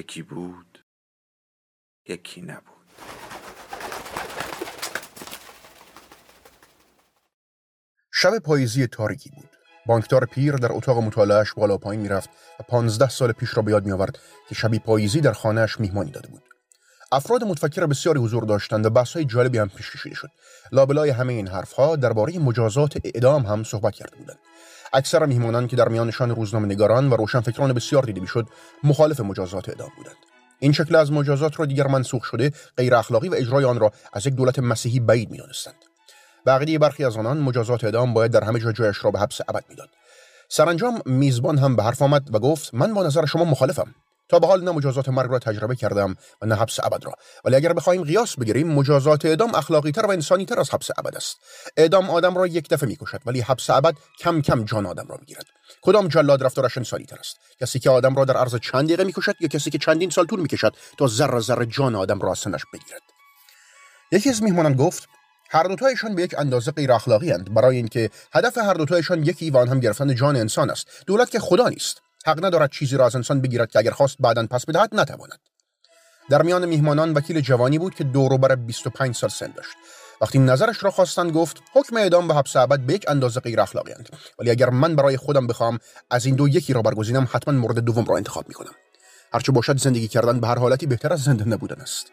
یکی بود یکی نبود. شب پاییزی تاریکی بود. بانکدار پیر در اتاق مطالعهش بالا پایین می‌رفت و پانزده سال پیش را به یاد میآورد که شبی پاییزی در خانهاش میهمانی داده بود. افراد متفکر بسیاری حضور داشتند و بحث‌های جالبی هم پیش کشیده شد. لابلای همه این حرفها درباره مجازات اعدام هم صحبت کرده بودند. اکثر میهمانان که در میانشان روزنامه نگاران و روشنفکران بسیار دیده می‌شد مخالف مجازات اعدام بودند. این شکل از مجازات را دیگر منسوخ شده غیر اخلاقی و اجرای آن را از یک دولت مسیحی بعید می‌دانستند. بقیه برخی از آنان مجازات اعدام باید در همه جا جایش را به حبس ابد می‌داد. سرانجام میزبان هم به حرف آمد و گفت من با نظر شما مخالفم. تا به حال نه مجازات مرگ را تجربه کردم و نه حبس ابد را. ولی اگر بخواهیم قیاس بگیریم مجازات اعدام اخلاقی تر و انسانی تر از حبس ابد است. اعدام آدم را یک دفعه می‌کشد ولی حبس ابد کم کم جان آدم را می‌گیرد. کدام جلاد رفتارش انسانی تر است؟ کسی که آدم را در عرض چند دقیقه می‌کشد یا کسی که چندین سال طول می‌کشد تا ذره ذره جان آدم را سنش بگیرد؟ یکی از میهمانان گفت هر دوتایشان به یک اندازه غیر اخلاقی اند. برای اینکه هدف هر دوتایشان یکی و آن هم گرفتن جان انسان است. دولت که خدا نیست. حق ندارد چیزی را از انسان بگیرد که اگر خواست بعدا پس بدهد نتواند. در میان میهمانان وکیل جوانی بود که دور بر 25 سال سن داشت. وقتی نظرش را خواستند گفت حکم اعدام و حبس ابد به یک اندازه غیر اخلاقی اند ولی اگر من برای خودم بخوام از این دو یکی را برگزینم حتما مورد دوم را انتخاب می‌کنم. هرچه باشد زندگی کردن به هر حالتی بهتر از زنده نبودن است.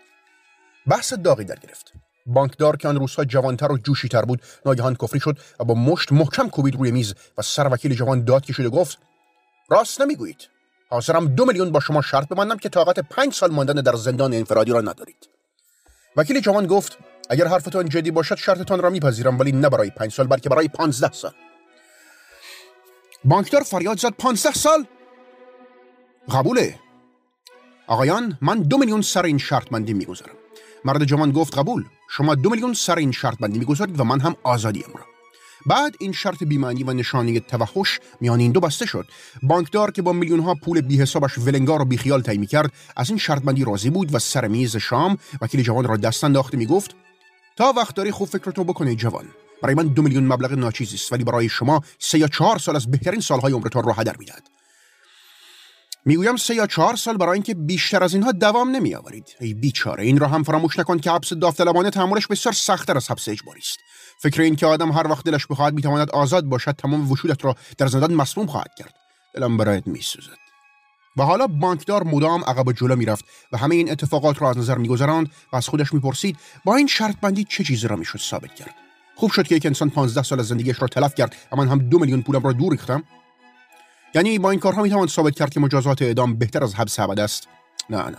بحث داغی در گرفت. بانکدار که آن روزها جوانتر و جوشیتر بود ناگهان کفری شد و با مشت محکم کوبید روی میز و سر وکیل جوان داد کشید و گفت راست نمی‌گویید. حاضرم دو میلیون با شما شرط ببندم که طاقت پنج سال ماندن در زندان انفرادی را ندارید. وکیل جوان گفت اگر حرفتان جدی باشد شرطتان را میپذیرم ولی نه برای پنج سال بلکه برای پانزده سال. بانکدار فریاد زد پانزده سال؟ قبوله. آقایان من دو میلیون سر این شرط بندی می‌گذارم. مرد جوان گفت قبول شما دو میلیون سر این شرط بندی می‌گذارید و من هم آزادیم را. بعد این شرط بیمعنی و نشانی توحش میان این دو بسته شد. بانکدار که با میلیون ها پول بی حسابش ولنگار و بیخیال طی کرد از این شرط بندی راضی بود و سر میز شام وکیل جوان را دست انداخته می‌گفت تا وقت داری خوب فکرتو بکنه جوان. برای من دو میلیون مبلغ ناچیزی است ولی برای شما سه یا چهار سال از بهترین سالهای عمرتان را هدر می‌دهد. می‌گویم سه یا چهار سال برای اینکه بیشتر از اینها دوام نمیآورید. ای بیچاره این را هم فراموش نکن که حبس داوطلبانه تحملش بسیار سختتر از حبس اجباری است فکر این که آدم هر وقت دلش بخواهد می‌تواند آزاد باشد تمام وجودت را در زندان مسموم خواهد کرد. دلم برایت میسوزد. و حالا بانکدار مدام عقب جلو می‌رفت و همه این اتفاقات را از نظر میگذراند و از خودش می‌پرسید با این شرط بندی چه چیزی را می‌شد ثابت کرد؟ خوب شد که یک انسان 15 سال از زندگیش را تلف کرد و من هم دو میلیون پولم را دور ریختم؟ یعنی با این کارها می‌توان ثابت کرد که مجازات اعدام بهتر از حبس ابد است. نه نه.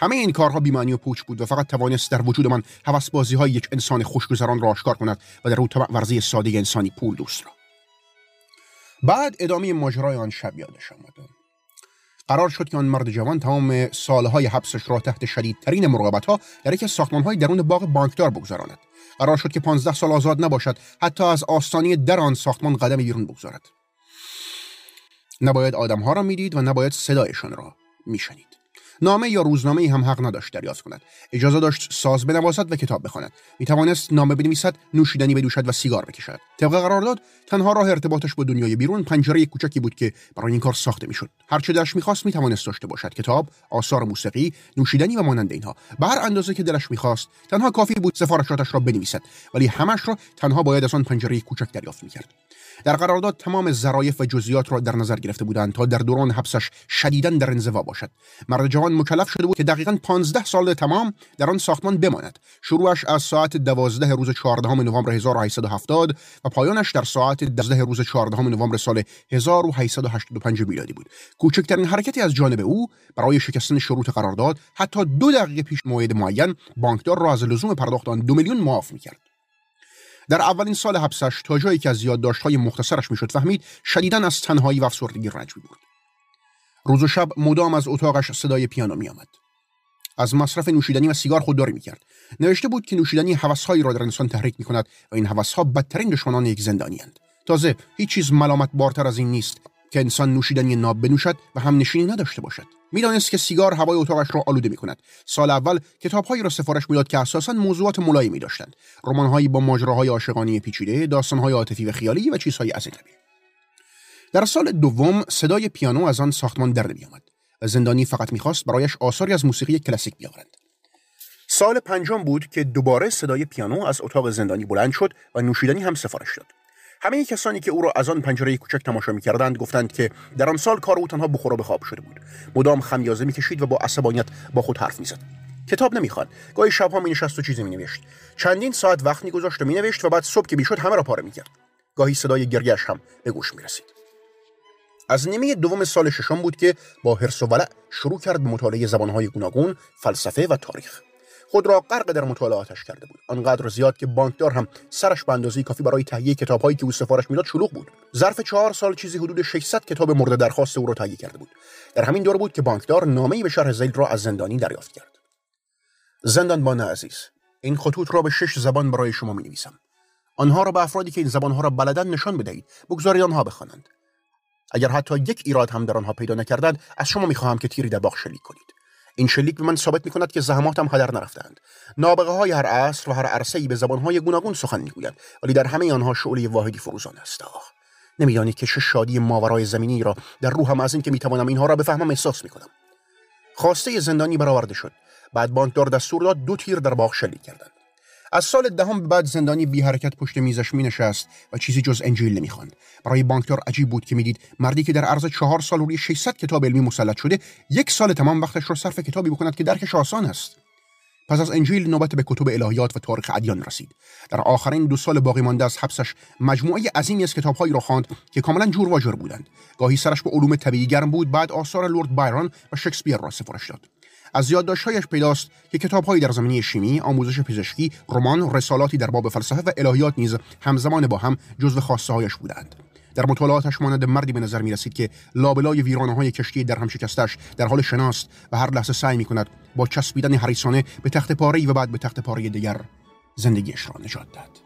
همه این کارها بیمانی و پوچ بود و فقط توانست در وجود من هوس بازی های یک انسان خوشگذران را آشکار کند و در او ورزی ساده انسانی پول دوست را. بعد ادامه ماجرای آن شب یادش آمد. قرار شد که آن مرد جوان تمام سالهای حبسش را تحت شدیدترین مراقبت ها در از ساختمانهای درون باغ بانکدار بگذراند. قرار شد که پانزده سال آزاد نباشد حتی از آستانی در آن ساختمان قدم بیرون بگذارد. نباید آدمها را می‌دید و نباید صدایشان را میشنید. نامه یا روزنامه ای هم حق نداشت دریافت کند. اجازه داشت ساز بنوازد و کتاب بخواند. می توانست نامه بنویسد نوشیدنی بدوشد و سیگار بکشد. طبق قرارداد تنها راه ارتباطش با دنیای بیرون پنجره کوچکی بود که برای این کار ساخته می‌شد. هر چه دلش می‌خواست می توانست داشته باشد. کتاب آثار موسیقی نوشیدنی و مانند اینها. به هر اندازه که دلش می‌خواست تنها کافی بود سفارشاتش را بنویسد. ولی همش را تنها باید از آن پنجره کوچک دریافت می‌کرد. در قرارداد تمام ظرایف و جزئیات را در نظر گرفته بودند تا در دوران حبسش شدیدا در انزوا باشد. مرد جوان مکلف شده بود که دقیقا 15 سال تمام در آن ساختمان بماند. شروعش از ساعت 12 روز 14 نوامبر 1870 و پایانش در ساعت 12 روز 14 نوامبر سال 1885 میلادی بود. کوچکترین حرکتی از جانب او برای شکستن شروط قرارداد حتی دو دقیقه پیش موعد معین بانکدار را از لزوم پرداخت آن دو میلیون معاف می‌کرد. در اولین سال حبسش تا جایی که از یادداشت‌های مختصرش می‌شد فهمید شدیدا از تنهایی و افسردگی رنج می‌برد. روز و شب مدام از اتاقش صدای پیانو میآمد. از مصرف نوشیدنی و سیگار خودداری می‌کرد. نوشته بود که نوشیدنی هوسهایی را در انسان تحریک می‌کند و این هوسها بدترین دشمنان یک زندانیاند. تازه هیچ چیز ملامت بارتر از این نیست که انسان نوشیدنی ناب بنوشد و هم نشینی نداشته باشد. می‌دانست که سیگار هوای اتاقش را آلوده می کند سال اول کتابهایی را سفارش می‌داد که اساسا موضوعات ملایمی داشتند رمانهایی با ماجراهای عاشقانه پیچیده داستانهای عاطفی و خیالی و چیزهای از این قبیل در سال دوم صدای پیانو از آن ساختمان در نمیآمد و زندانی فقط می‌خواست برایش آثاری از موسیقی کلاسیک بیاورند. سال پنجم بود که دوباره صدای پیانو از اتاق زندانی بلند شد و نوشیدنی هم سفارش داد. همه کسانی که او را از آن پنجره کوچک تماشا می‌کردند گفتند که در آن سال کار او تنها بخور و بخواب شده بود. مدام خمیازه می‌کشید و با عصبانیت با خود حرف می‌زد کتاب نمی‌خواند گاهی شبها مینشست و چیزی مینوشت چندین ساعت وقت میگذاشت و مینوشت و بعد صبح که می‌شد همه را پاره می‌کرد گاهی صدای گریهاش هم به گوش می‌رسید از نیمه دوم سال ششم بود که با حرص و ولع شروع کرد به مطالعه زبانهای گوناگون فلسفه و تاریخ. خود را غرق در مطالعاتش کرده بود. آنقدر زیاد که بانکدار هم سرش به اندازه کافی برای تهیه کتابهایی که او سفارش می‌داد شلوغ بود. ظرف چهار سال چیزی حدود 600 کتاب مورد درخواست او را تهیه کرده بود. در همین دور بود که بانکدار نامه‌ای به شرح زیل را از زندانی دریافت کرد. زندانبان عزیز این خطوط را به شش زبان برای شما می نویسم آنها را به افرادی که این زبانها را بلدن نشان بدهید. بگذارید آنها بخوانند. اگر حتی یک ایراد هم در آنها پیدا نکردند از شما می‌خواهم که تیری در باغ شلیک کنید. این شلیک به من ثابت می کند که زحماتم هدر نرفتند نابغه های هر عصر و هر عرصه به زبان های گوناگون سخن می‌گویند ولی در همه آنها شعله واحدی فروزان است آه نمی‌دانید که چه شادی ماورای زمینی را در روحم از اینکه می‌توانم اینها را بفهمم احساس می‌کنم. خواسته زندانی برآورده شد. بعد بانکدار دستور داد دو تیر در باغ شلیک کردند. از سال دهم به بعد زندانی بی حرکت پشت میزش می نشست و چیزی جز انجیل نمی‌خواند. برای بانکدار عجیب بود که می‌دید مردی که در عرض چهار سال روی 600 کتاب علمی مسلط شده یک سال تمام وقتش را صرف کتابی بکند که درکش آسان است. پس از انجیل نوبت به کتب الهیات و تاریخ ادیان رسید. در آخرین دو سال باقی مانده از حبسش مجموعه عظیمی از کتابهایی را خواند که کاملا جور و جور بودند. گاهی سرش به علوم طبیعی گرم بود بعد آثار لورد بایرون و شکسپیر را سفارش داد. از یادداشتهایش پیداست که کتابهایی در زمینه شیمی، آموزش پزشکی، رمان، رسالاتی در باب فلسفه و الهیات نیز همزمان با هم جزو خواسته هایش بودند. در مطالعاتش مانند مردی به نظر می رسید که لابلای ویرانه های کشتی در هم شکستش در حال شناست و هر لحظه سعی می کند با چسبیدن حریصانه به تخت پاره و بعد به تخت پاره دیگر زندگیش را نجات داد.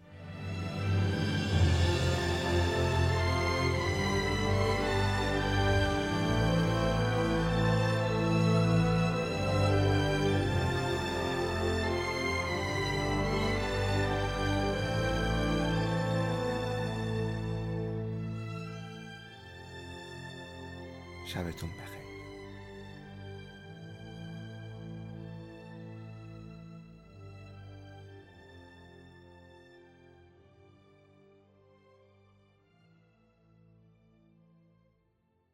Xavi Tumpeje.